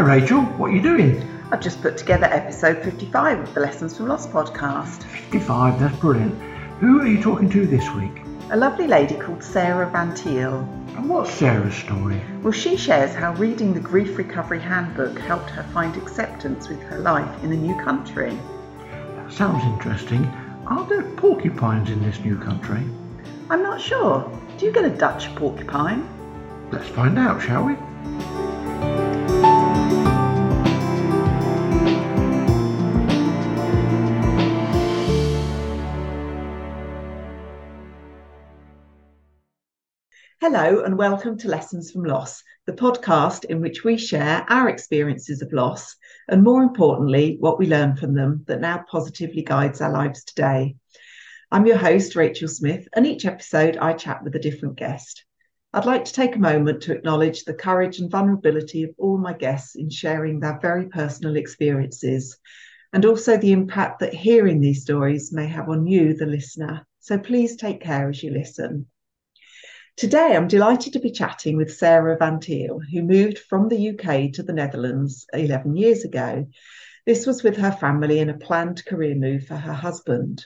Hi Rachel, what are you doing? I've just put together episode 55 of the Lessons from Loss podcast. 55, that's brilliant. Who are you talking to this week? A lovely lady called Sarah Van Thiel. And what's Sarah's story? Well, she shares how reading the Grief Recovery Handbook helped her find acceptance with her life in a new country. That sounds interesting. Are there porcupines in this new country? I'm not sure. Do you get a Dutch porcupine? Let's find out, shall we? Hello, and welcome to Lessons from Loss, the podcast in which we share our experiences of loss and, more importantly, what we learn from them that now positively guides our lives today. I'm your host, Rachel Smith, and each episode I chat with a different guest. I'd like to take a moment to acknowledge the courage and vulnerability of all my guests in sharing their very personal experiences, and also the impact that hearing these stories may have on you, the listener. So please take care as you listen. Today, I'm delighted to be chatting with Sarah Van Thiel, who moved from the UK to the Netherlands 11 years ago. This was with her family in a planned career move for her husband.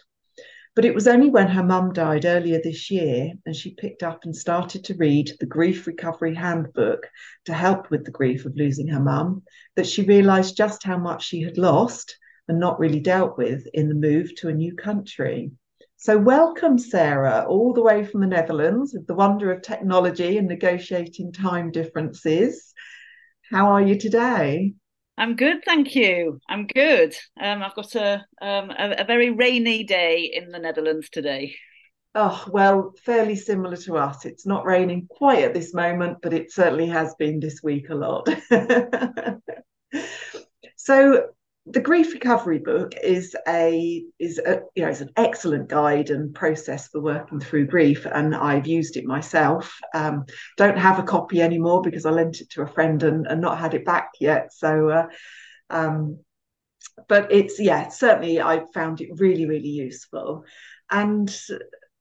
But it was only when her mum died earlier this year and she picked up and started to read the Grief Recovery Handbook to help with the grief of losing her mum that she realised just how much she had lost and not really dealt with in the move to a new country. So, welcome, Sarah, all the way from the Netherlands with the wonder of technology and negotiating time differences. How are you today? I'm good, thank you. I'm good. Um, I've got a, um, a, a very rainy day in the Netherlands today. Oh, well, fairly similar to us. It's not raining quite at this moment, but it certainly has been this week a lot. so, the grief recovery book is a is a you know it's an excellent guide and process for working through grief and i've used it myself. Um, don't have a copy anymore because i lent it to a friend and, and not had it back yet. So uh, um, but it's yeah certainly i found it really really useful. And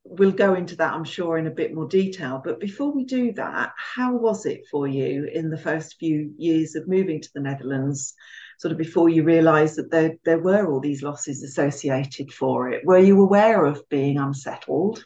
we'll go into that i'm sure in a bit more detail. But before we do that how was it for you in the first few years of moving to the netherlands sort of before you realised that there there were all these losses associated for it? Were you aware of being unsettled?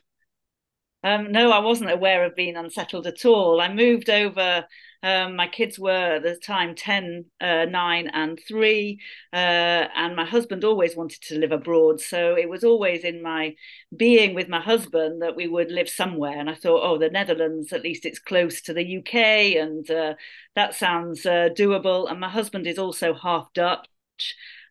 Um, no, I wasn't aware of being unsettled at all. I moved over. Um, my kids were at the time 10, uh, 9, and 3. Uh, and my husband always wanted to live abroad. So it was always in my being with my husband that we would live somewhere. And I thought, oh, the Netherlands, at least it's close to the UK. And uh, that sounds uh, doable. And my husband is also half Dutch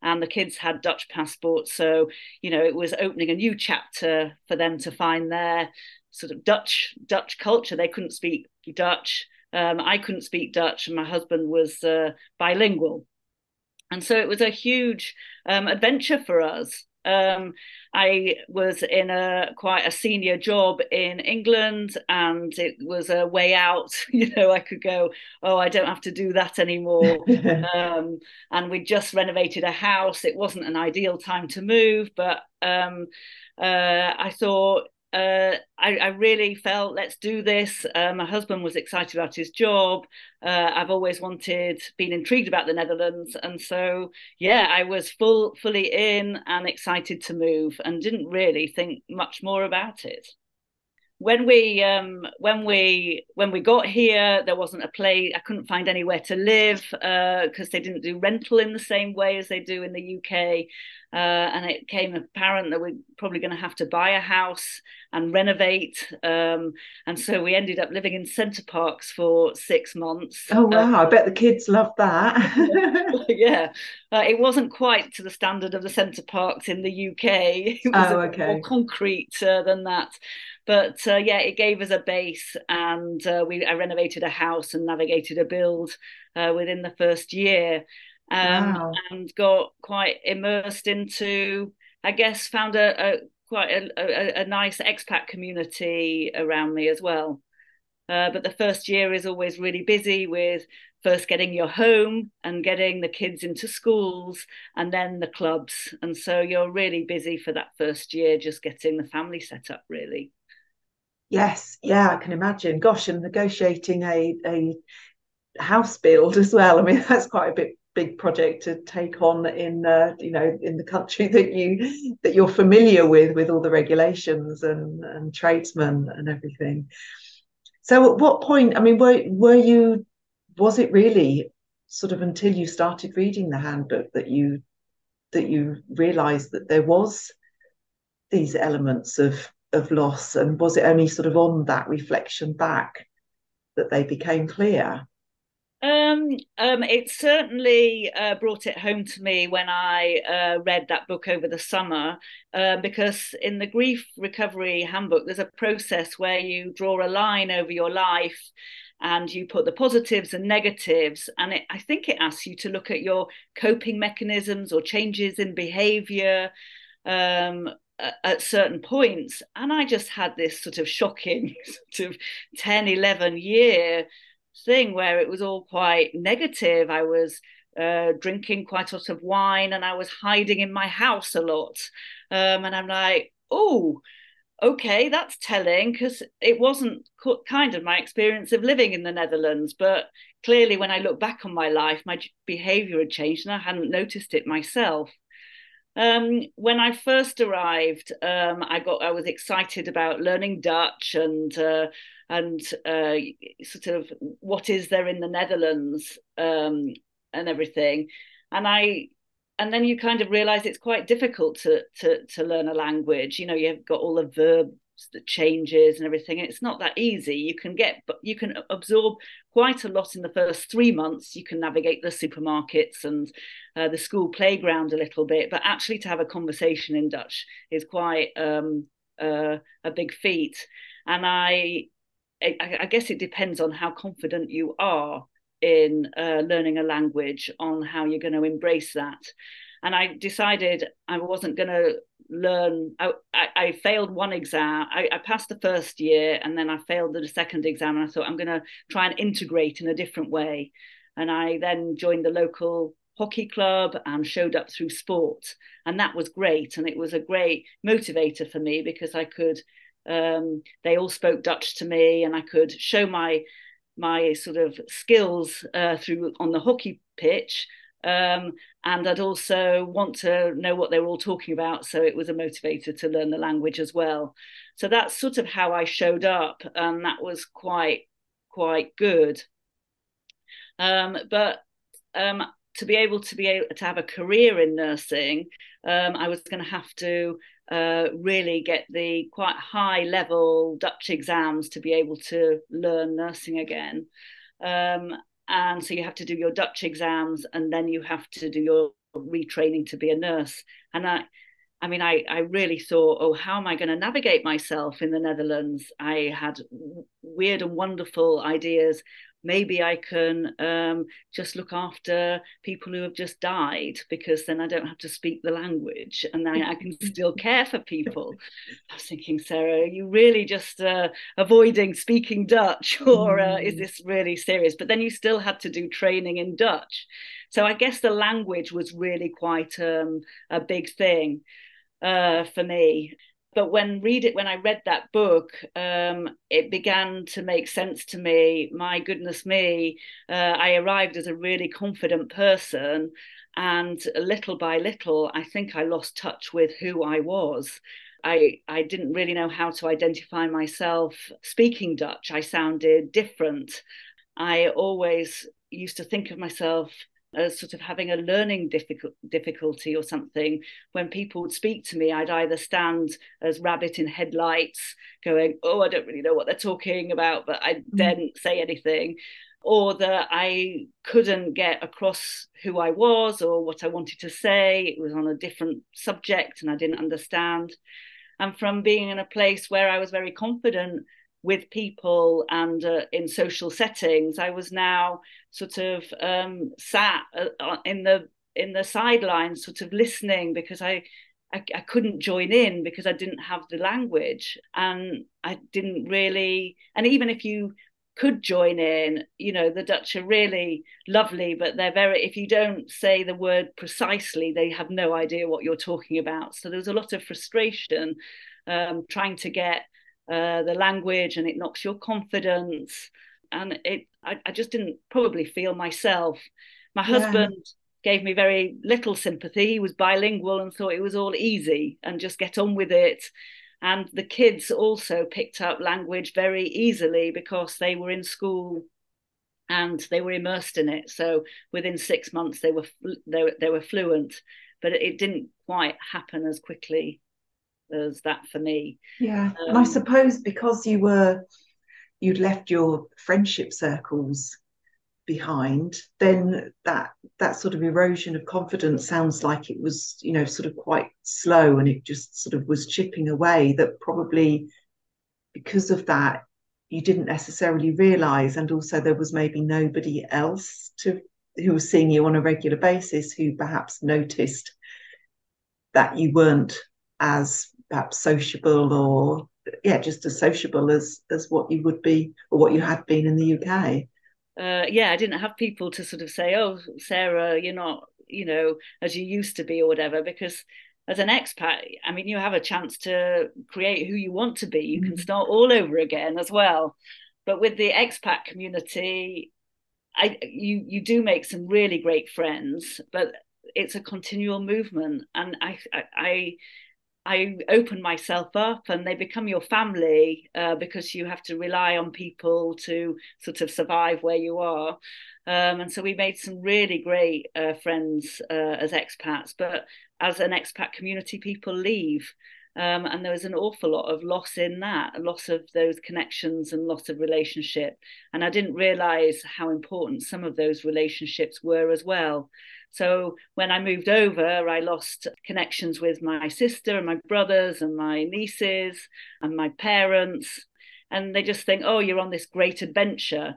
and the kids had Dutch passports. So, you know, it was opening a new chapter for them to find their sort of Dutch Dutch culture. They couldn't speak Dutch. Um, I couldn't speak Dutch, and my husband was uh, bilingual, and so it was a huge um, adventure for us. Um, I was in a quite a senior job in England, and it was a way out. You know, I could go, oh, I don't have to do that anymore. um, and we just renovated a house. It wasn't an ideal time to move, but um, uh, I thought uh, I, I, really felt let's do this. Uh, my husband was excited about his job. Uh, I've always wanted, been intrigued about the Netherlands, and so yeah, I was full, fully in and excited to move, and didn't really think much more about it when we um, when we when we got here, there wasn't a place. I couldn't find anywhere to live because uh, they didn't do rental in the same way as they do in the UK. Uh, and it became apparent that we're probably going to have to buy a house and renovate. Um, and so we ended up living in Center Parcs for six months. Oh wow! Um, I bet the kids loved that. yeah, uh, it wasn't quite to the standard of the Center Parcs in the UK. It was oh, okay. more concrete uh, than that but uh, yeah, it gave us a base, and uh, we I renovated a house and navigated a build uh, within the first year, um, wow. and got quite immersed into. I guess found a, a quite a, a, a, nice expat community around me as well. Uh, but the first year is always really busy with first getting your home and getting the kids into schools and then the clubs. And so you're really busy for that first year, just getting the family set up, really. Yes, yeah, I can imagine. Gosh, and negotiating a a house build as well. I mean, that's quite a bit big project to take on in uh, you know in the country that you that you're familiar with with all the regulations and and tradesmen and everything so at what point i mean were were you was it really sort of until you started reading the handbook that you that you realized that there was these elements of of loss and was it only sort of on that reflection back that they became clear um, um, it certainly uh, brought it home to me when I uh, read that book over the summer, uh, because in the grief recovery handbook, there's a process where you draw a line over your life and you put the positives and negatives. And it, I think it asks you to look at your coping mechanisms or changes in behavior um, at certain points. And I just had this sort of shocking sort of 10, 11 year thing where it was all quite negative. I was uh, drinking quite a lot of wine and I was hiding in my house a lot. Um, and I'm like, oh, okay, that's telling because it wasn't kind of my experience of living in the Netherlands. But clearly, when I look back on my life, my behavior had changed and I hadn't noticed it myself. Um, when I first arrived, um, I got I was excited about learning Dutch and uh, and uh, sort of what is there in the Netherlands um, and everything. And I and then you kind of realize it's quite difficult to to to learn a language. You know, you've got all the verbs that changes and everything. It's not that easy. You can get, but you can absorb quite a lot in the first three months. You can navigate the supermarkets and uh, the school playground a little bit, but actually to have a conversation in Dutch is quite um, uh, a big feat. And I I, I guess it depends on how confident you are in uh, learning a language, on how you're going to embrace that. And I decided I wasn't going to learn. I, I, I, failed one exam. I, I, passed the first year, and then I failed the second exam. And I thought I'm going to try and integrate in a different way. And I then joined the local hockey club and showed up through sport, and that was great. And it was a great motivator for me because I could um, they all spoke Dutch to me, and I could show my my sort of skills uh, through on the hockey pitch. Um, and I'd also want to know what they were all talking about, so it was a motivator to learn the language as well. So that's sort of how I showed up, and that was quite quite good. Um, but um, to be able to be able to have a career in nursing, um, I was going to have to uh, really get the quite high level Dutch exams to be able to learn nursing again. Um, and so you have to do your Dutch exams and then you have to do your retraining to be a nurse. And I, I mean, I, I really thought, oh, how am I going to navigate myself in the Netherlands? I had weird and wonderful ideas maybe I can um, just look after people who have just died because then I don't have to speak the language and then I can still care for people. I was thinking, Sarah, are you really just uh, avoiding speaking Dutch or uh, is mm. this really serious? But then you still had to do training in Dutch. So I guess the language was really quite um, a big thing uh, for me but when read it when i read that book um, it began to make sense to me my goodness me uh, i arrived as a really confident person and little by little i think i lost touch with who i was I, I didn't really know how to identify myself speaking Dutch. I sounded different. I always used to think of myself as sort of having a learning difficult, difficulty or something. When people would speak to me, I'd either stand as rabbit in headlights, going, "Oh, I don't really know what they're talking about," but I mm-hmm. didn't say anything, or that I couldn't get across who I was or what I wanted to say. It was on a different subject, and I didn't understand. And from being in a place where I was very confident with people and uh, in social settings, I was now sort of um, sat uh, uh, in the in the sidelines, sort of listening because I, I, I couldn't join in because I didn't have the language and I didn't really. And even if you could join in, you know, the Dutch are really lovely, but they're very. If you don't say the word precisely, they have no idea what you're talking about. So there was a lot of frustration um, trying to get uh, the language and it knocks your confidence. And it I, I just didn't probably feel myself. My yeah. husband gave me very little sympathy. He was bilingual and thought it was all easy and just get on with it. And the kids also picked up language very easily because they were in school and they were immersed in it. So within six months, they were they were, they were fluent, but it didn't quite happen as quickly as that for me. Yeah, um, and I suppose because you were you'd left your friendship circles behind, then that that sort of erosion of confidence sounds like it was, you know, sort of quite slow and it just sort of was chipping away. That probably because of that, you didn't necessarily realize, and also there was maybe nobody else to who was seeing you on a regular basis who perhaps noticed that you weren't as perhaps sociable or yeah just as sociable as as what you would be or what you had been in the UK uh, yeah, I didn't have people to sort of say, "Oh, Sarah, you're not, you know, as you used to be," or whatever. Because as an expat, I mean, you have a chance to create who you want to be. You mm-hmm. can start all over again as well. But with the expat community, I you you do make some really great friends, but it's a continual movement, and I I, I I open myself up and they become your family uh, because you have to rely on people to sort of survive where you are. Um, and so we made some really great uh, friends uh, as expats, but as an expat community, people leave. Um, and there was an awful lot of loss in that, a loss of those connections and loss of relationship. And I didn't realize how important some of those relationships were as well. So when I moved over, I lost connections with my sister and my brothers and my nieces and my parents. And they just think, oh, you're on this great adventure.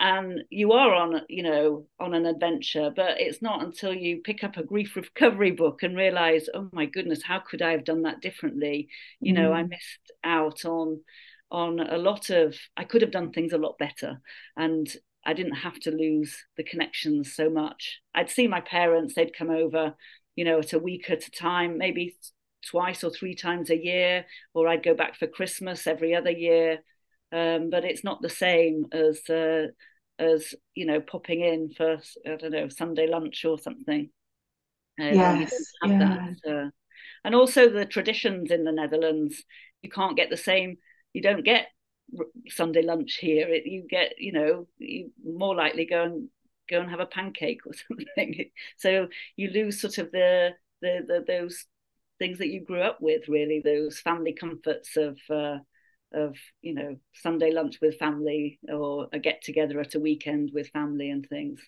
And you are on, you know, on an adventure, but it's not until you pick up a grief recovery book and realize, oh my goodness, how could I have done that differently? You know, I mm. missed out on on a lot of I could have done things a lot better. And I didn't have to lose the connections so much. I'd see my parents, they'd come over, you know, at a week at a time, maybe twice or three times a year, or I'd go back for Christmas every other year. Um, but it's not the same as uh, as you know popping in for I don't know Sunday lunch or something. Uh, yes, yeah. That, uh, and also the traditions in the Netherlands. You can't get the same. You don't get Sunday lunch here, it, you get, you know, you more likely go and go and have a pancake or something. so you lose sort of the, the, the those things that you grew up with, really, those family comforts of uh, of you know Sunday lunch with family or a get together at a weekend with family and things,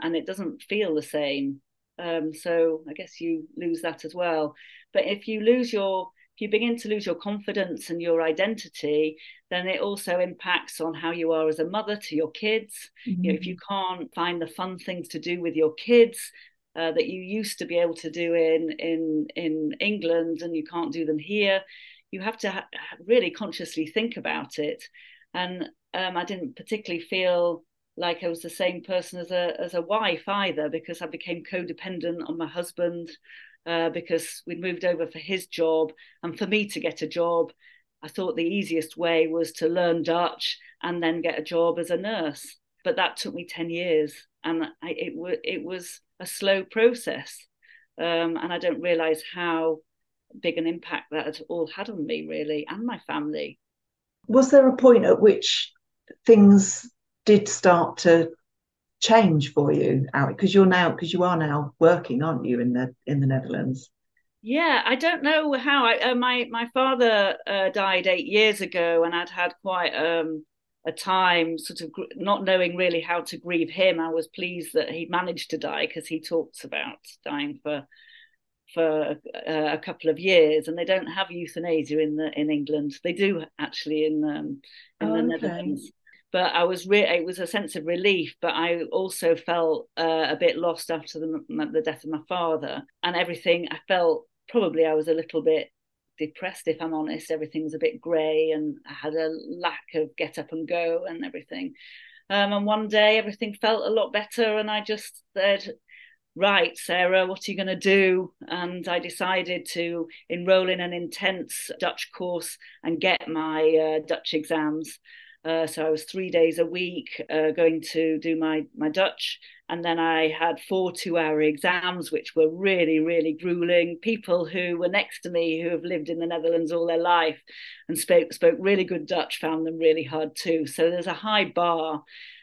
and it doesn't feel the same. Um, so I guess you lose that as well. But if you lose your if you begin to lose your confidence and your identity, then it also impacts on how you are as a mother to your kids. Mm-hmm. You know, if you mm-hmm. can't find the fun things to do with your kids uh, that you used to be able to do in in in England and you can't do them here, you have to ha- really consciously think about it. And um, I didn't particularly feel like I was the same person as a as a wife either because I became codependent on my husband uh, because we'd moved over for his job. And for me to get a job, I thought the easiest way was to learn Dutch and then get a job as a nurse. But that took me 10 years and I, it, w- it was a slow process. Um, and I don't realize how big an impact that had all had on me, really, and my family. Was there a point at which things did start to change for you, Eric? Because you're now because you are now working, aren't you, in the in the Netherlands? Yeah, I don't know how. I uh, my my father uh, died eight years ago, and I'd had quite um, a time, sort of gr- not knowing really how to grieve him. I was pleased that he managed to die because he talks about dying for for uh, a couple of years, and they don't have euthanasia in the in England. They do actually in um, in oh, the okay. Netherlands but I was re- it was a sense of relief, but I also felt uh, a bit lost after the, the death of my father and everything. I felt probably I was a little bit depressed, if I'm honest. Everything was a bit grey, and I had a lack of get up and go and everything. Um, and one day everything felt a lot better, and I just said, right, Sarah, what are you going to do? And I decided to enroll in an intense Dutch course and get my uh, Dutch exams Uh, so I was three days a week uh, going to do my my Dutch, and then I had four two-hour exams, which were really really grueling. People who were next to me who have lived in the Netherlands all their life and spoke spoke really good Dutch found them really hard too. So there's a high bar.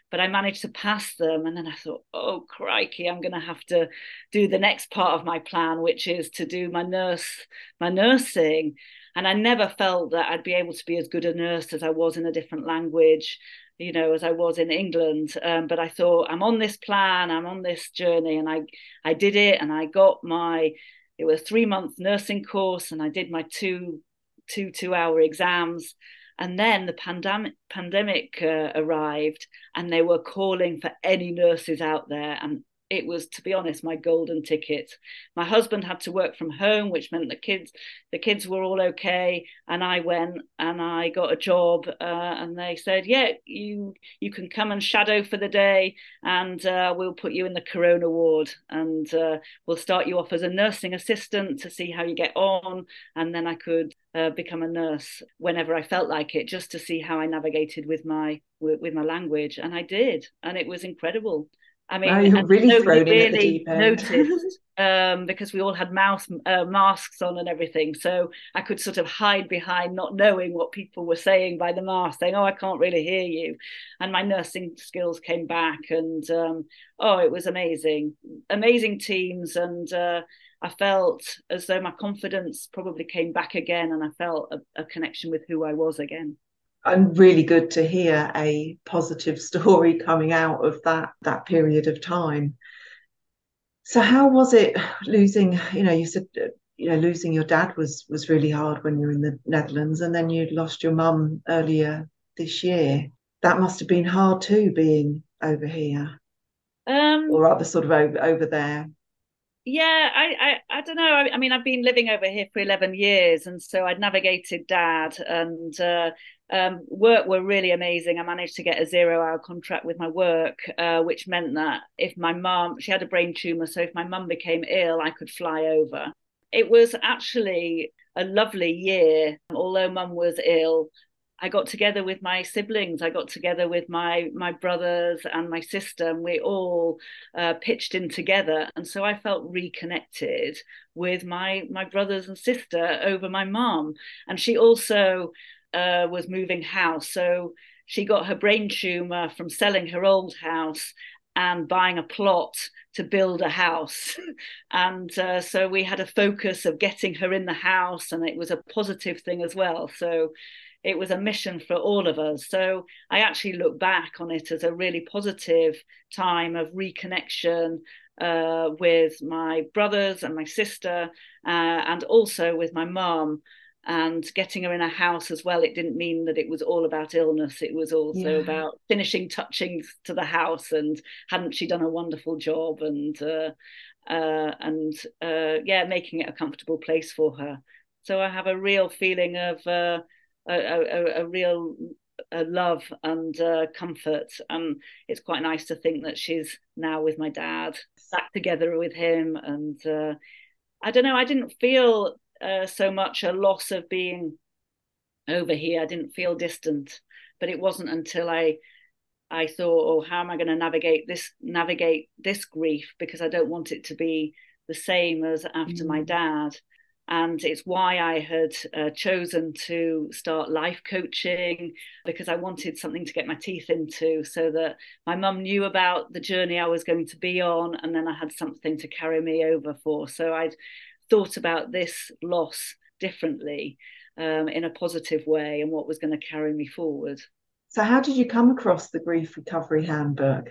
But I managed to pass them, and then I thought, "Oh crikey, I'm going to have to do the next part of my plan, which is to do my nurse, my nursing." And I never felt that I'd be able to be as good a nurse as I was in a different language, you know, as I was in England. Um, but I thought I'm on this plan, I'm on this journey, and I I did it, and I got my it was a three month nursing course, and I did my two two two hour exams. And then the pandemic pandemic uh, arrived, and they were calling for any nurses out there, and it was to be honest my golden ticket. My husband had to work from home which meant the kids the kids were all okay and i went and i got a job uh, and they said yeah you you can come and shadow for the day and uh, we'll put you in the corona ward and uh, we'll start you off as a nursing assistant to see how you get on and then i could uh, become a nurse whenever i felt like it just to see how i navigated with my with, with my language. And i did and it was incredible I mean, wow, you're really thrown really noticed um, because we all had mouse uh, masks on and everything. So I could sort of hide behind not knowing what people were saying by the mask, saying, "Oh, I can't really hear you," and my nursing skills came back, and um, oh, it was amazing, amazing teams, and uh, I felt as though my confidence probably came back again, and I felt a, a connection with who I was again and really good to hear a positive story coming out of that that period of time. So how was it losing you know you said you know losing your dad was was really hard when you were in the netherlands and then you lost your mum earlier this year. That must have been hard too being over here. Um or rather sort of over, over there. Yeah I, I i don't know. I, I, mean i've been living over here for 11 years and so i'd navigated dad and uh, um, work were really amazing. I managed to get a zero hour contract with my work, uh, which meant that if my mum, she had a brain tumor, so if my mum became ill, I could fly over. It was actually a lovely year. Although mum was ill, I got together with my siblings. I got together with my my brothers and my sister, and we all uh, pitched in together. And so I felt reconnected with my my brothers and sister over my mom. And she also uh, was moving house. So she got her brain tumor from selling her old house and buying a plot to build a house. and uh, so we had a focus of getting her in the house, and it was a positive thing as well. So it was a mission for all of us. So I actually look back on it as a really positive time of reconnection uh, with my brothers and my sister, uh, and also with my mum and getting her in a house as well it didn't mean that it was all about illness it was also yeah. about finishing touchings to the house and hadn't she done a wonderful job and uh, uh, and uh, yeah making it a comfortable place for her so i have a real feeling of uh, a, a, a, real a love and uh, comfort and it's quite nice to think that she's now with my dad back together with him and uh, I don't know. I didn't feel uh, so much a loss of being over here. I didn't feel distant, but it wasn't until I I thought, oh, how am I going to navigate this navigate this grief because I don't want it to be the same as after mm. my dad. And it's why I had uh, chosen to start life coaching because I wanted something to get my teeth into so that my mum knew about the journey I was going to be on and then I had something to carry me over for. So I'd thought about this loss differently um, in a positive way and what was going to carry me forward. So, how did you come across the Grief Recovery Handbook?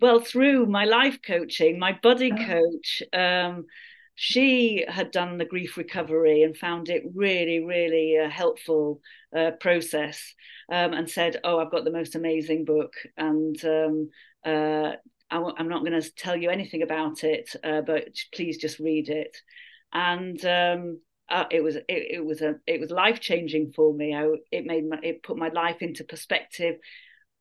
Well, through my life coaching, my buddy oh. coach, um, she had done the grief recovery and found it really, really a helpful uh, process um, and said, Oh, I've got the most amazing book. And um, uh, I w- I'm not going to tell you anything about it, uh, but please just read it and um, uh, it was it, it, was a it was life changing for me. I, it made my, it put my life into perspective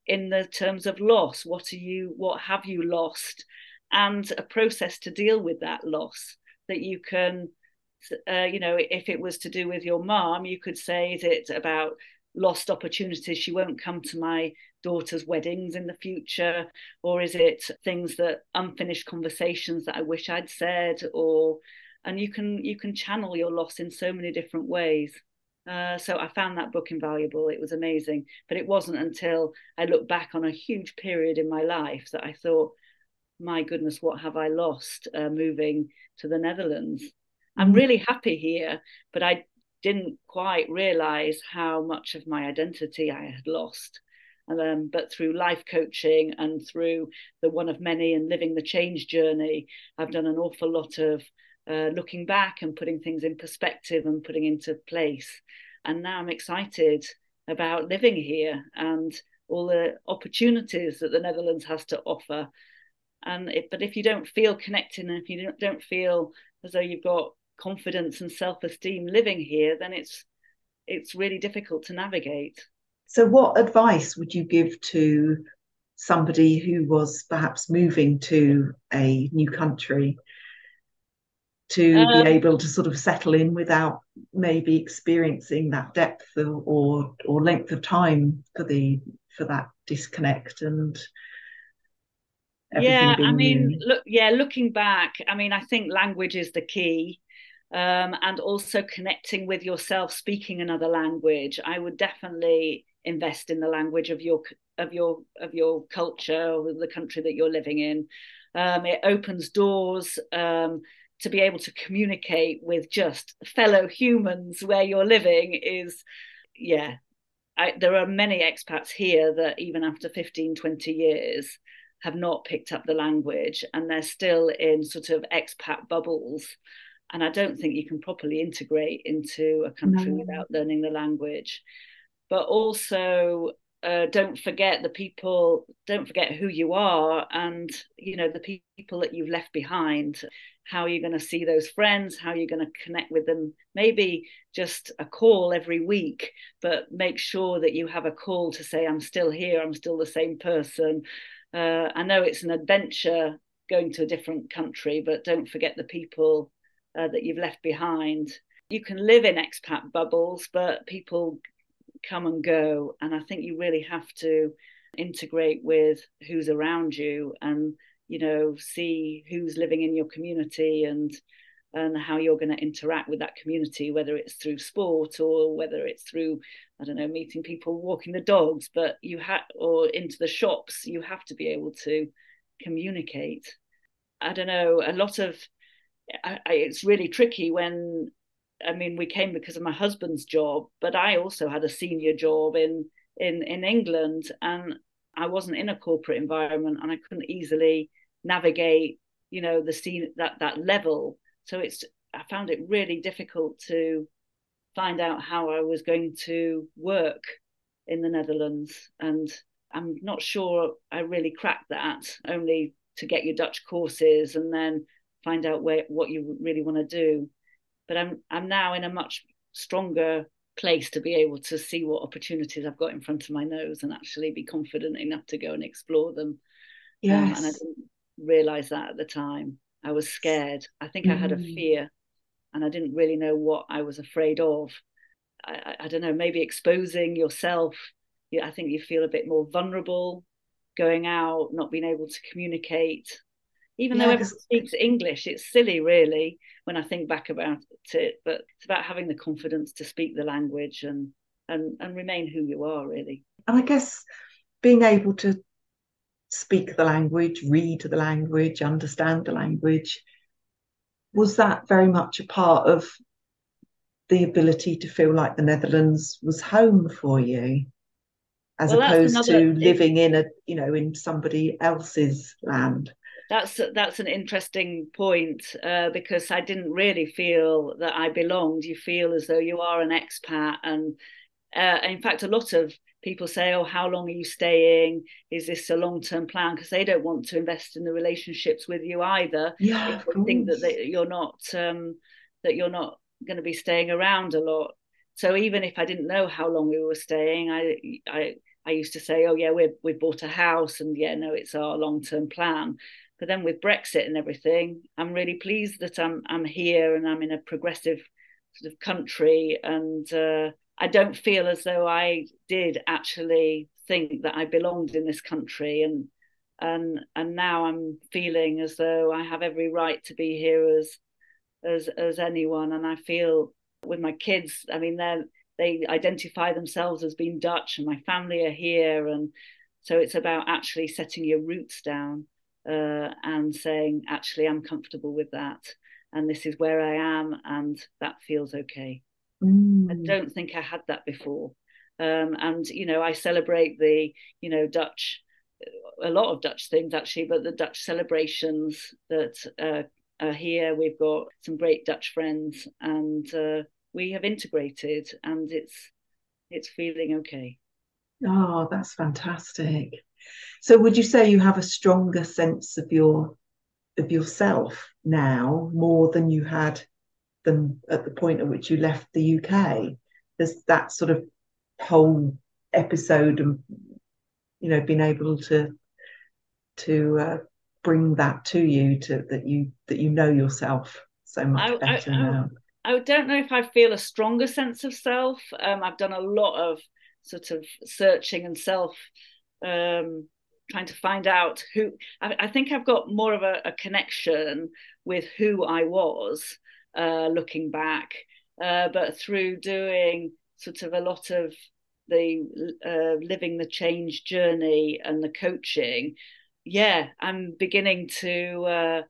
in the terms of loss. What are you? What have you lost? And a process to deal with that loss that you can. Uh, you know, if it was to do with your mom, you could say, is it about lost opportunities? She won't come to my daughter's weddings in the future, or is it things that unfinished conversations that I wish I'd said, or and you can you can channel your loss in so many different ways. Uh, so I found that book invaluable. It was amazing, but it wasn't until I looked back on a huge period in my life that I thought, my goodness, what have I lost uh, moving to the Netherlands? I'm mm. really happy here, but I didn't quite realize how much of my identity I had lost. And, Um, but through life coaching and through the one of many and living the change journey, I've done an awful lot of uh, looking back and putting things in perspective and putting into place. And now I'm excited about living here and all the opportunities that the Netherlands has to offer. And it, but if you don't feel connected and if you don't, don't feel as though you've got confidence and self-esteem living here, then it's it's really difficult to navigate. So, what advice would you give to somebody who was perhaps moving to a new country to um, be able to sort of settle in without maybe experiencing that depth or, or, or length of time for the for that disconnect and yeah i mean new. look yeah looking back i mean i think language is the key um, and also connecting with yourself speaking another language i would definitely invest in the language of your of your of your culture or the country that you're living in um, it opens doors um, to be able to communicate with just fellow humans where you're living is yeah. I, there are many expats here that even after 15 20 years have not picked up the language and they're still in sort of expat bubbles. And i don't think you can properly integrate into a country no. without learning the language. But also uh, don't forget the people don't forget who you are and you know the people that you've left behind. How are you going to see those friends? How are you going to connect with them? Maybe just a call every week but make sure that you have a call to say i'm still here i'm still the same person. Uh, i know it's an adventure going to a different country but don't forget the people uh, that you've left behind. You can live in expat bubbles but people come and go. And I think you really have to integrate with who's around you and, you know, see who's living in your community and and how you're going to interact with that community, whether it's through sport or whether it's through, I don't know, meeting people, walking the dogs, but you have, or into the shops, you have to be able to communicate. I don't know, a lot of, I, I, it's really tricky when I mean, we came because of my husband's job, but I also had a senior job in in in England, and I wasn't in a corporate environment, and I couldn't easily navigate, you know, the scene that that level. So it's I found it really difficult to find out how I was going to work in the Netherlands, and I'm not sure I really cracked that. Only to get your Dutch courses and then find out where what you really want to do but I'm I'm now in a much stronger place to be able to see what opportunities I've got in front of my nose and actually be confident enough to go and explore them. Yes. Um, and I didn't realize that at the time. I was scared. I think mm. I had a mm. fear and I didn't really know what I was afraid of. I, I, I don't know, maybe exposing yourself. I think you feel a bit more vulnerable going out, not being able to communicate. Even yeah, though everyone speaks English, it's silly, really when I think back about it. But it's about having the confidence to speak the language and and and remain who you are, really. And I guess being able to speak the language, read the language, understand the language, was that very much a part of the ability to feel like the Netherlands was home for you? as well, opposed another, to living in a you know in somebody else's land that's that's an interesting point uh, because I didn't really feel that I belonged. You feel as though you are an expat, and uh, in fact, a lot of people say, "Oh, how long are you staying? Is this a long-term plan?" Because they don't want to invest in the relationships with you either. Yeah, they think that they, you're not um, that you're not going to be staying around a lot. So even if I didn't know how long we were staying, I I I used to say, "Oh yeah, we we bought a house, and yeah, no, it's our long-term plan." But then with Brexit and everything, I'm really pleased that I'm I'm here and I'm in a progressive sort of country. And uh, I don't feel as though I did actually think that I belonged in this country. And and and now I'm feeling as though I have every right to be here as as as anyone. And I feel with my kids I mean they they identify themselves as being Dutch and my family are here. And so it's about actually setting your roots down uh, and saying actually I'm comfortable with that and this is where I am and that feels okay mm. I don't think I had that before um, and you know I celebrate the you know Dutch a lot of Dutch things actually, but the Dutch celebrations that uh, are here. We've got some great Dutch friends, and uh, we have integrated, and it's it's feeling okay. Oh, that's fantastic. So, would you say you have a stronger sense of your of yourself now more than you had than at the point at which you left the UK? There's that sort of whole episode and you know been able to to uh, bring that to you to that you that you know yourself so much I, better I, now I, I, don't know if i feel a stronger sense of self um, i've done a lot of sort of searching and self um, trying to find out who I, I think I've got more of a, a connection with who I was uh, looking back, uh, but through doing sort of a lot of the uh, living the change journey and the coaching, yeah, I'm beginning to uh,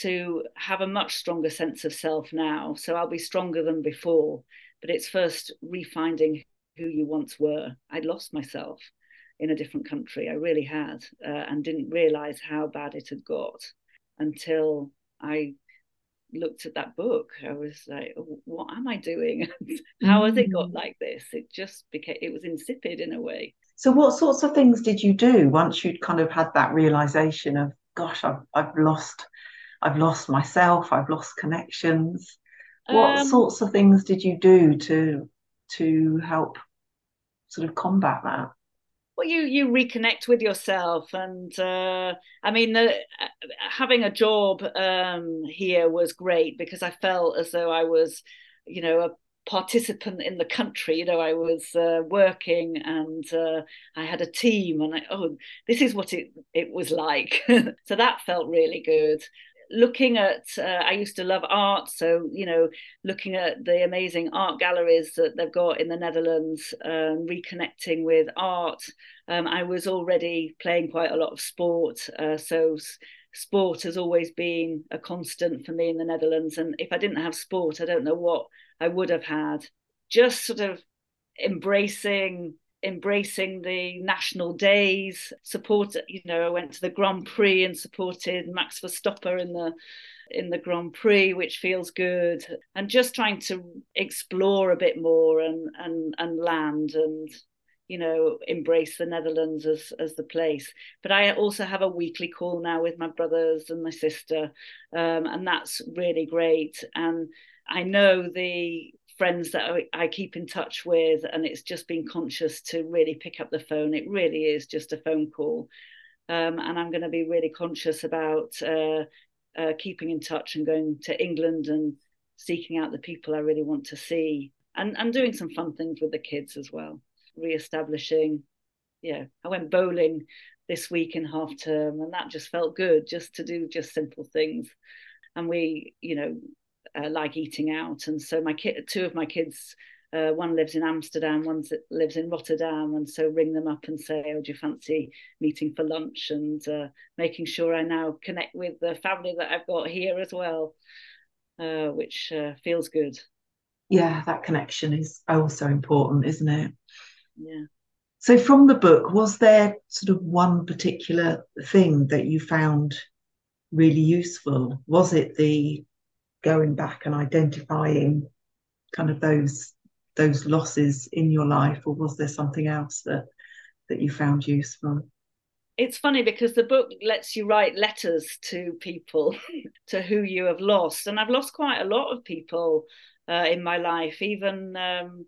to have a much stronger sense of self now. So I'll be stronger than before. But it's first refinding who you once were. I'd lost myself in a different country. I really had, uh, and didn't realize how bad it had got until I looked at that book. I was like, what am I doing? how has it got mm. like this? It just became, it was insipid in a way. So, what sorts of things did you do once you'd kind of had that realization of, gosh, I've, I've lost, I've lost myself, I've lost connections. What um, sorts of things did you do to to help sort of combat that? Well, you you reconnect with yourself, and uh, I mean, the, having a job um, here was great because I felt as though I was, you know, a participant in the country. You know, I was uh, working and uh, I had a team, and I, oh, this is what it it was like. so that felt really good. Looking at, uh, I used to love art, so you know, looking at the amazing art galleries that they've got in the Netherlands, um, reconnecting with art. Um, I was already playing quite a lot of sport, uh, so sport has always been a constant for me in the Netherlands. And if I didn't have sport, I don't know what I would have had. Just sort of embracing embracing the national days support you know i went to the grand prix and supported max verstappen in the in the grand prix which feels good and just trying to explore a bit more and and and land and you know embrace the netherlands as as the place. But i also have a weekly call now with my brothers and my sister um, and that's really great. And i know the friends that I, keep in touch with and it's just being conscious to really pick up the phone. It really is just a phone call. Um, and i'm going to be really conscious about uh, uh, keeping in touch and going to england and seeking out the people i really want to see and, and doing some fun things with the kids as well. Re-establishing yeah i went bowling this week in half term and that just felt good just to do just simple things. And we you know uh, like eating out and so my kid two of my kids uh, one lives in Amsterdam, one lives in Rotterdam, and so ring them up and say, "Oh, do you fancy meeting for lunch?" and uh, making sure I now connect with the family that I've got here as well, uh, which uh, feels good. Yeah, that connection is also important, isn't it? Yeah. So, from the book, was there sort of one particular thing that you found really useful? Was it the going back and identifying kind of those those losses in your life, or was there something else that that you found useful? It's funny because the book lets you write letters to people to who you have lost, and I've lost quite a lot of people uh, in my life. Even um,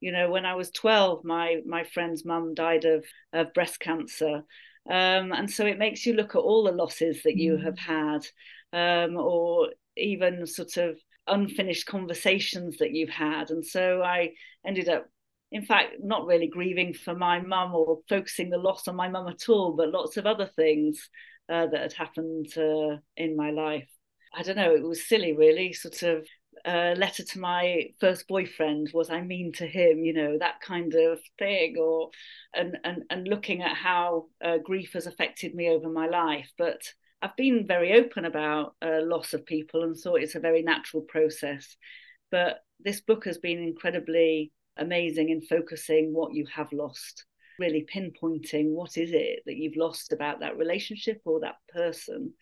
you know, when I was twelve, my my friend's mum died of of breast cancer, um, and so it makes you look at all the losses that you mm. have had, um, or even sort of unfinished conversations that you've had. And so I ended up, in fact, not really grieving for my mum or focusing the loss on my mum at all, but lots of other things uh, that had happened uh, in my life. I don't know, it was silly, really, sort of a letter to my first boyfriend was I mean to him, you know, that kind of thing, or and and and looking at how uh, grief has affected me over my life. But I've been very open about uh, loss of people and thought it's a very natural process. But this book has been incredibly amazing in focusing what you have lost, really pinpointing what is it that you've lost about that relationship or that person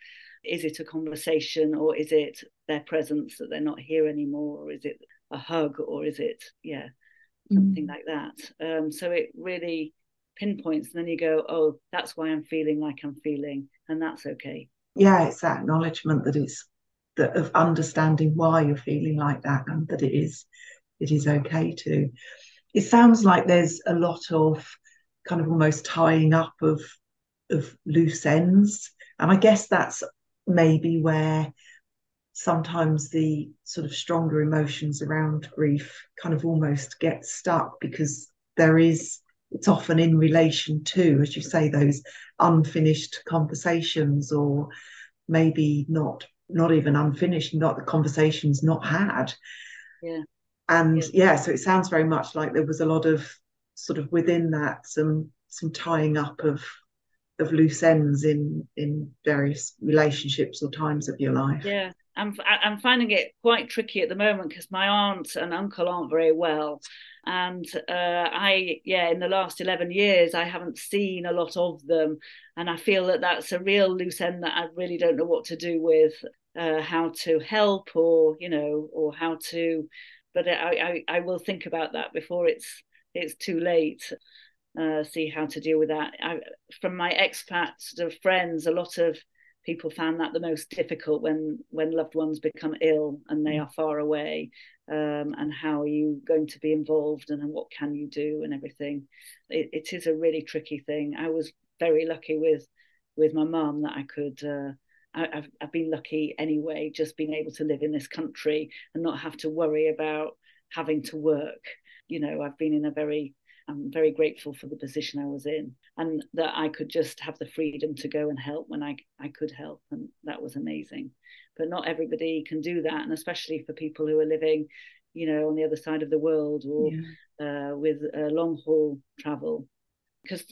is it a conversation or is it their presence that they're not here anymore or is it a hug or is it yeah something mm. like that um, so it really pinpoints and then you go oh that's why i'm feeling like i'm feeling and that's okay. Yeah it's that acknowledgement that it's that of understanding why you're feeling like that and that it is it is okay to. It sounds like there's a lot of kind of almost tying up of of loose ends and i guess that's maybe where sometimes the sort of stronger emotions around grief kind of almost get stuck because there is it's often in relation to as you say those unfinished conversations or maybe not not even unfinished not the conversations not had yeah and yeah. yeah so it sounds very much like there was a lot of sort of within that some some tying up of of loose ends in in various relationships or times of your life. Yeah, I'm I'm finding it quite tricky at the moment because my aunt and uncle aren't very well, and uh, I yeah in the last eleven years I haven't seen a lot of them, and I feel that that's a real loose end that I really don't know what to do with, uh, how to help or you know or how to, but I, I I will think about that before it's it's too late uh, see how to deal with that. I, from my expat sort of friends, a lot of people found that the most difficult when when loved ones become ill and they mm. are far away. Um, and how are you going to be involved and, and what can you do and everything? It, it is a really tricky thing. I was very lucky with with my mum that I could. Uh, I, have I've been lucky anyway, just being able to live in this country and not have to worry about having to work. You know, I've been in a very I'm very grateful for the position I was in and that I could just have the freedom to go and help when I, I could help. And that was amazing. But not everybody can do that. And especially for people who are living, you know, on the other side of the world or yeah. uh, with uh, long haul travel. Because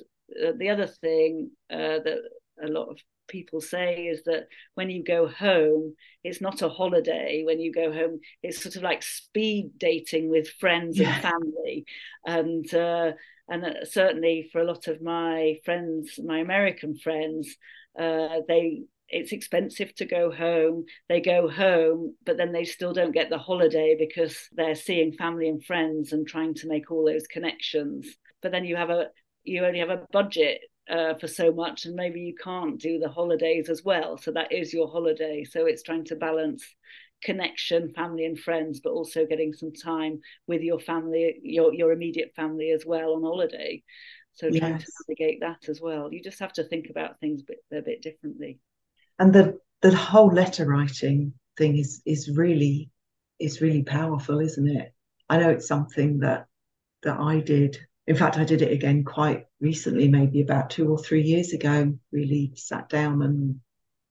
uh, the other thing uh, that a lot of people say is that when you go home, it's not a holiday. When you go home, it's sort of like speed dating with friends yeah. and family. And uh, and uh, certainly for a lot of my friends, my American friends, uh, they it's expensive to go home. They go home, but then they still don't get the holiday because they're seeing family and friends and trying to make all those connections. But then you have a you only have a budget uh, for so much and maybe you can't do the holidays as well so that is your holiday so it's trying to balance connection family and friends but also getting some time with your family your your immediate family as well on holiday. So trying yes. to navigate that as well. You just have to think about things a bit, a bit differently. And the the whole letter writing thing is is really is really powerful isn't it? I know it's something that that i did. In fact, I did it again quite recently, maybe about two or three years ago. Really sat down and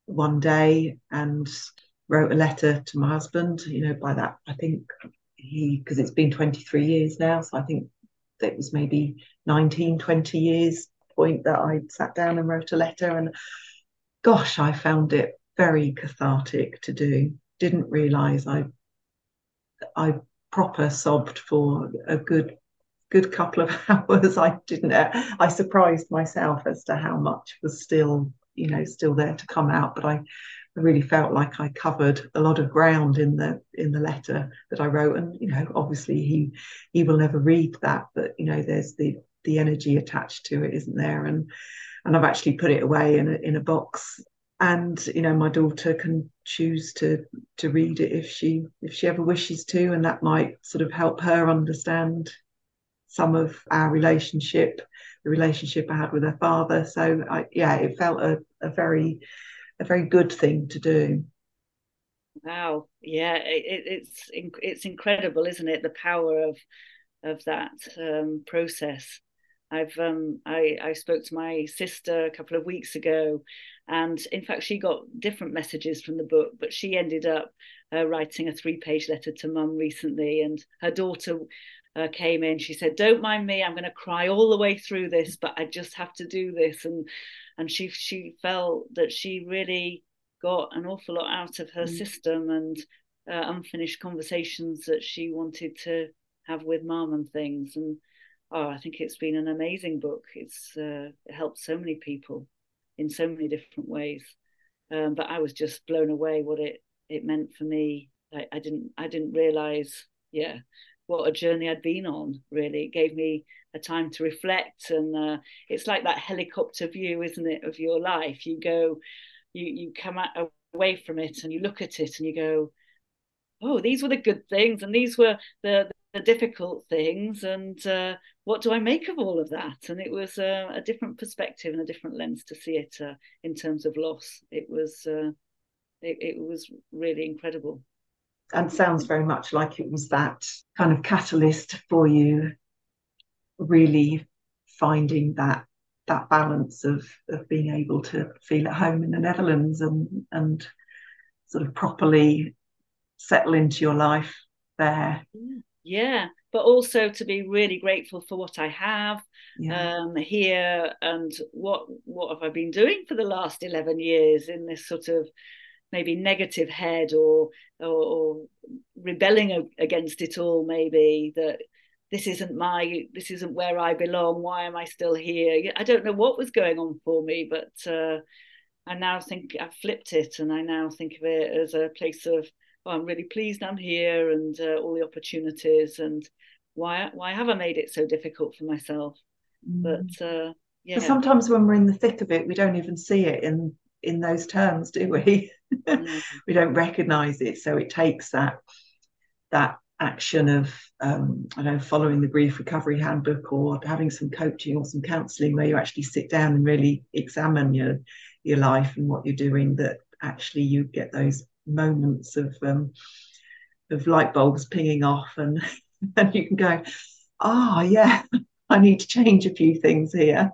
one day and wrote a letter to my husband. You know, by that, I think he, because it's been 23 years now, so I think it was maybe 19, 20 years point that I sat down and wrote a letter. And gosh, I found it very cathartic to do. Didn't realize I, I proper sobbed for a good good couple of hours i didn't i surprised myself as to how much was still you know still there to come out but i I really felt like I covered a lot of ground in the in the letter that I wrote, and you know, obviously he he will never read that, but you know, there's the the energy attached to it, isn't there? And and I've actually put it away in a in a box, and you know, my daughter can choose to to read it if she if she ever wishes to, and that might sort of help her understand some of our relationship, the relationship I had with her father. So I, yeah, it felt a, a very a very good thing to do. Wow, yeah, it, it's it's incredible, isn't it? The power of of that um, process. I've um, I I spoke to my sister a couple of weeks ago, and in fact she got different messages from the book, but she ended up uh, writing a three page letter to mum recently, and her daughter uh, came in. She said, "Don't mind me. I'm going to cry all the way through this, but I just have to do this." And and she she felt that she really got an awful lot out of her mm. system and uh, unfinished conversations that she wanted to have with mom and things. And oh, I think it's been an amazing book. It's uh, it helped so many people in so many different ways. Um, but I was just blown away what it it meant for me. I, I didn't I didn't realize, yeah, what a journey I'd been on. Really, it gave me a time to reflect, and uh, it's like that helicopter view, isn't it, of your life? You go, you you come out, away from it, and you look at it, and you go, oh, these were the good things, and these were the the difficult things, and uh, what do I make of all of that? And it was uh, a different perspective and a different lens to see it uh, in terms of loss. It was uh, it, it was really incredible and sounds very much like it was that kind of catalyst for you really finding that that balance of of being able to feel at home in the Netherlands and and sort of properly settle into your life there. Yeah, but also to be really grateful for what I have yeah. um, here and what what have I been doing for the last eleven years in this sort of maybe negative head or or, or rebelling against it all maybe that this isn't my this isn't where i belong why am i still here? I don't know what was going on for me but uh, i now think i've flipped it and i now think of it as a place of oh, i'm really pleased i'm here and uh, all the opportunities and why why have i made it so difficult for myself? Mm. but uh, yeah. sometimes when we're in the thick of it we don't even see it in in those terms do we we don't recognize it so it takes that that action of um, I know following the grief recovery handbook or having some coaching or some counselling where you actually sit down and really examine your your life and what you're doing that actually you get those moments of um, of light bulbs pinging off and and you can go ah oh, yeah I need to change a few things here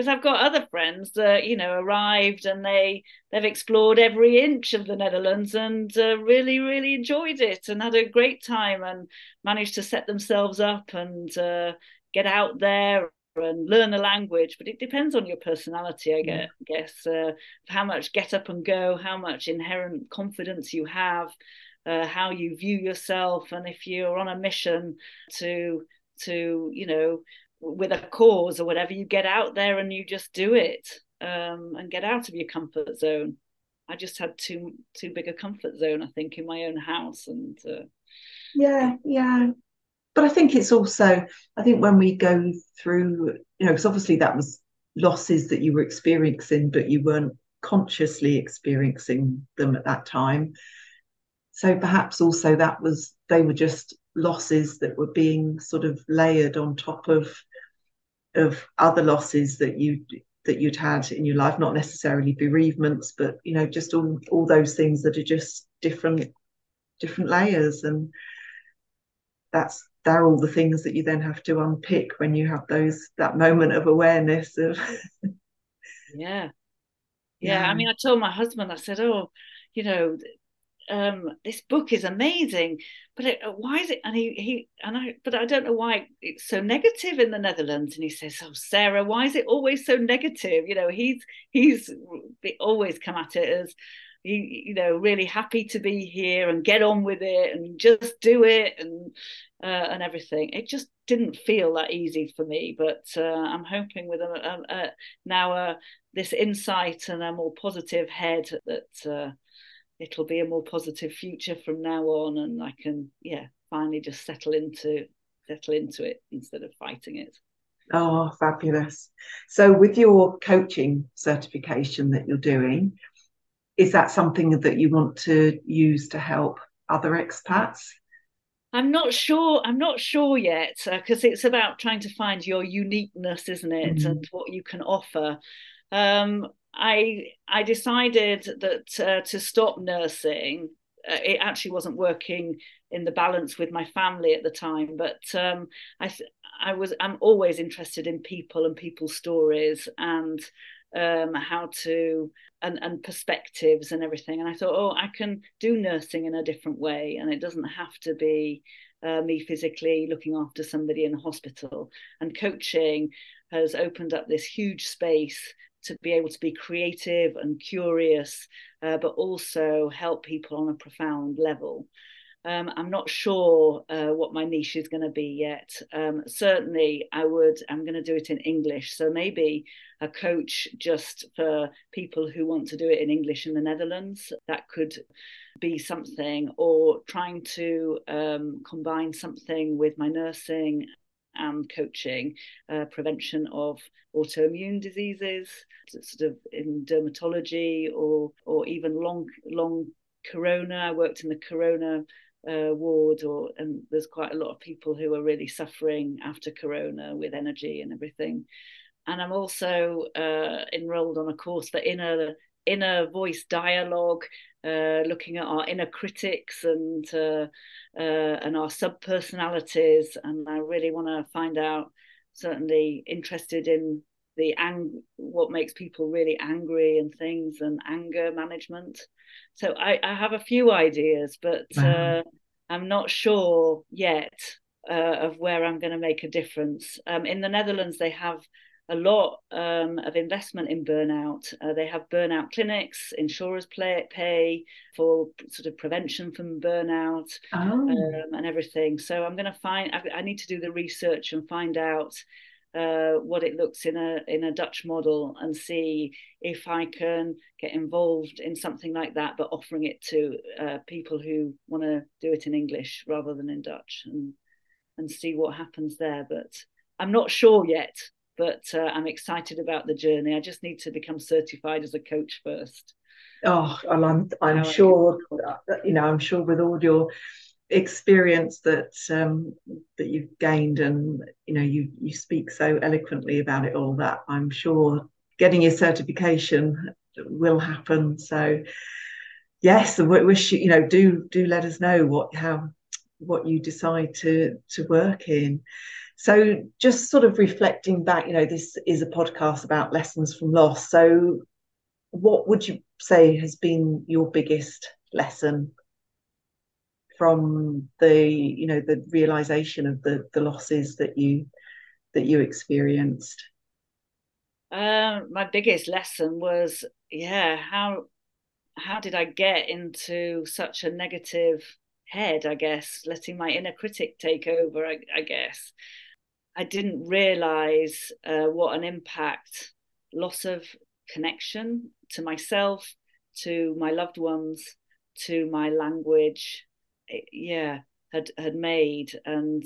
because I've got other friends that you know arrived and they they've explored every inch of the Netherlands and uh, really really enjoyed it and had a great time and managed to set themselves up and uh, get out there and learn the language. But it depends on your personality i get, guess uh, how much get up and go how much inherent confidence you have uh, how you view yourself. And if you're on a mission to to you know with a cause or whatever, you get out there and you just do it um, and get out of your comfort zone. I just had too too big a comfort zone, I think, in my own house, and uh, yeah, yeah. But I think it's also, I think when we go through, you know, because obviously that was losses that you were experiencing, but you weren't consciously experiencing them at that time. So perhaps also that was they were just losses that were being sort of layered on top of of other losses that you that you'd had in your life, not necessarily bereavements, but you know, just all all those things that are just different different layers, and that's they're all the things that you then have to unpick when you have those that moment of awareness of yeah. yeah. yeah i mean i told my husband i said oh you know um, this book is amazing, but it, uh, why is it? And he he and I, but I don't know why it's so negative in the Netherlands. And he says, "Oh, Sarah, why is it always so negative?" You know, he's he's always come at it as you, you know really happy to be here and get on with it and just do it and uh, and everything. It just didn't feel that easy for me, but uh, I'm hoping with a, a, a now uh, this insight and a more positive head that uh, it'll be a more positive future from now on and i can yeah finally just settle into settle into it instead of fighting it oh fabulous so with your coaching certification that you're doing is that something that you want to use to help other expats I'm not sure. I'm not sure yet because uh, it's about trying to find your uniqueness, isn't it, mm-hmm. and what you can offer. Um, I I decided that uh, to stop nursing uh, it actually wasn't working in the balance with my family at the time. But um, I, th- I was, I'm always interested in people and people's stories and um, how to and, and perspectives and everything. And I thought, oh, I can do nursing in a different way, and it doesn't have to be uh, me physically looking after somebody in hospital. And coaching has opened up this huge space to be able to be creative and curious, uh, but also help people on a profound level. Um, I'm not sure uh, what my niche is going to be yet. Um, certainly, I would. I'm going to do it in English. So maybe a coach just for people who want to do it in English in the Netherlands. That could be something, or trying to um, combine something with my nursing and coaching, uh, prevention of autoimmune diseases, sort of in dermatology, or or even long long corona. I worked in the corona uh, ward or and there's quite a lot of people who are really suffering after corona with energy and everything and i'm also uh, enrolled on a course for inner inner voice dialogue uh, looking at our inner critics and uh, uh, and our sub personalities and i really want to find out certainly interested in the ang what makes people really angry and things and anger management so I, I have a few ideas, but wow. uh, I'm not sure yet uh, of where I'm going to make a difference. Um, in the Netherlands, they have a lot um, of investment in burnout. Uh, they have burnout clinics, insurers play, pay for sort of prevention from burnout oh. um, and everything. So I'm going to find, I, I, need to do the research and find out uh, what it looks in a in a Dutch model and see if I can get involved in something like that, but offering it to uh, people who want to do it in English rather than in Dutch, and and see what happens there. But I'm not sure yet. But uh, I'm excited about the journey. I just need to become certified as a coach first. Oh, and I'm I'm sure you know I'm sure with all your experience that um, that you've gained and you know you you speak so eloquently about it all that I'm sure getting your certification will happen so yes we wish you know do do let us know what how what you decide to to work in so just sort of reflecting back you know this is a podcast about lessons from loss. So what would you say has been your biggest lesson from the you know the realization of the the losses that you that you experienced? Um my biggest lesson was yeah how how did i get into such a negative head i guess letting my inner critic take over i, I guess i didn't realize uh, what an impact loss of connection to myself to my loved ones to my language yeah had had made. And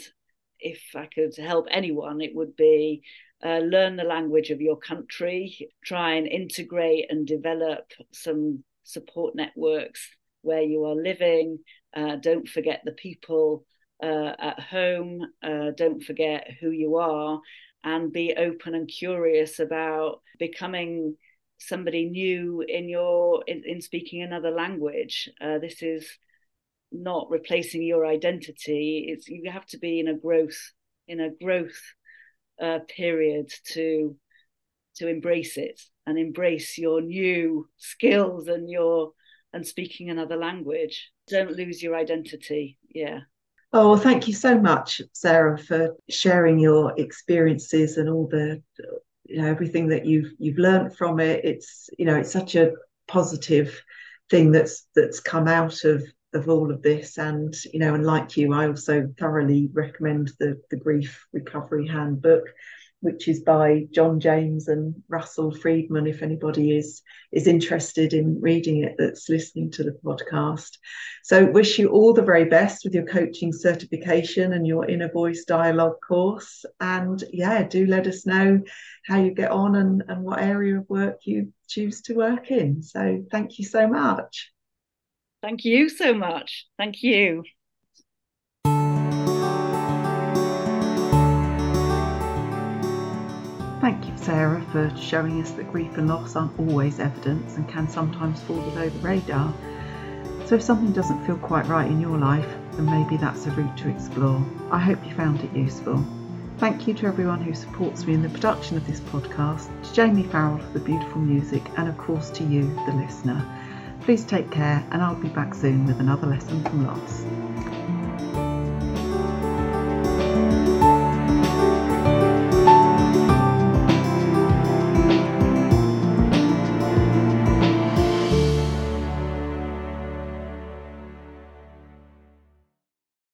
if i could help anyone it would be uh, learn the language of your country try and integrate and develop some support networks where you are living. Uh, don't forget the people uh, at home uh, don't forget who you are and be open and curious about becoming somebody new in your in, in speaking another language. Uh, this is not replacing your identity. It's you have to be in a growth in a growth uh, period to to embrace it and embrace your new skills and your and speaking another language. Don't lose your identity. Yeah oh well, thank you so much sarah for sharing your experiences and all the you know everything that you've you've learned from it. It's you know it's such a positive thing that's that's come out of of all of this. And you know and like you i also thoroughly recommend the the grief recovery handbook which is by john james and russell friedman if anybody is is interested in reading it that's listening to the podcast so wish you all the very best with your coaching certification and your inner voice dialogue course and yeah do let us know how you get on and, and what area of work you choose to work in so thank you so much Thank you so much. Thank you. Thank you, Sarah, for showing us that grief and loss aren't always evidence and can sometimes fall below the radar. So if something doesn't feel quite right in your life, then maybe that's a route to explore. I hope you found it useful. Thank you to everyone who supports me in the production of this podcast, to Jamie Farrell for the beautiful music, and of course to you, the listener. Please take care, and I'll be back soon with another lesson from loss.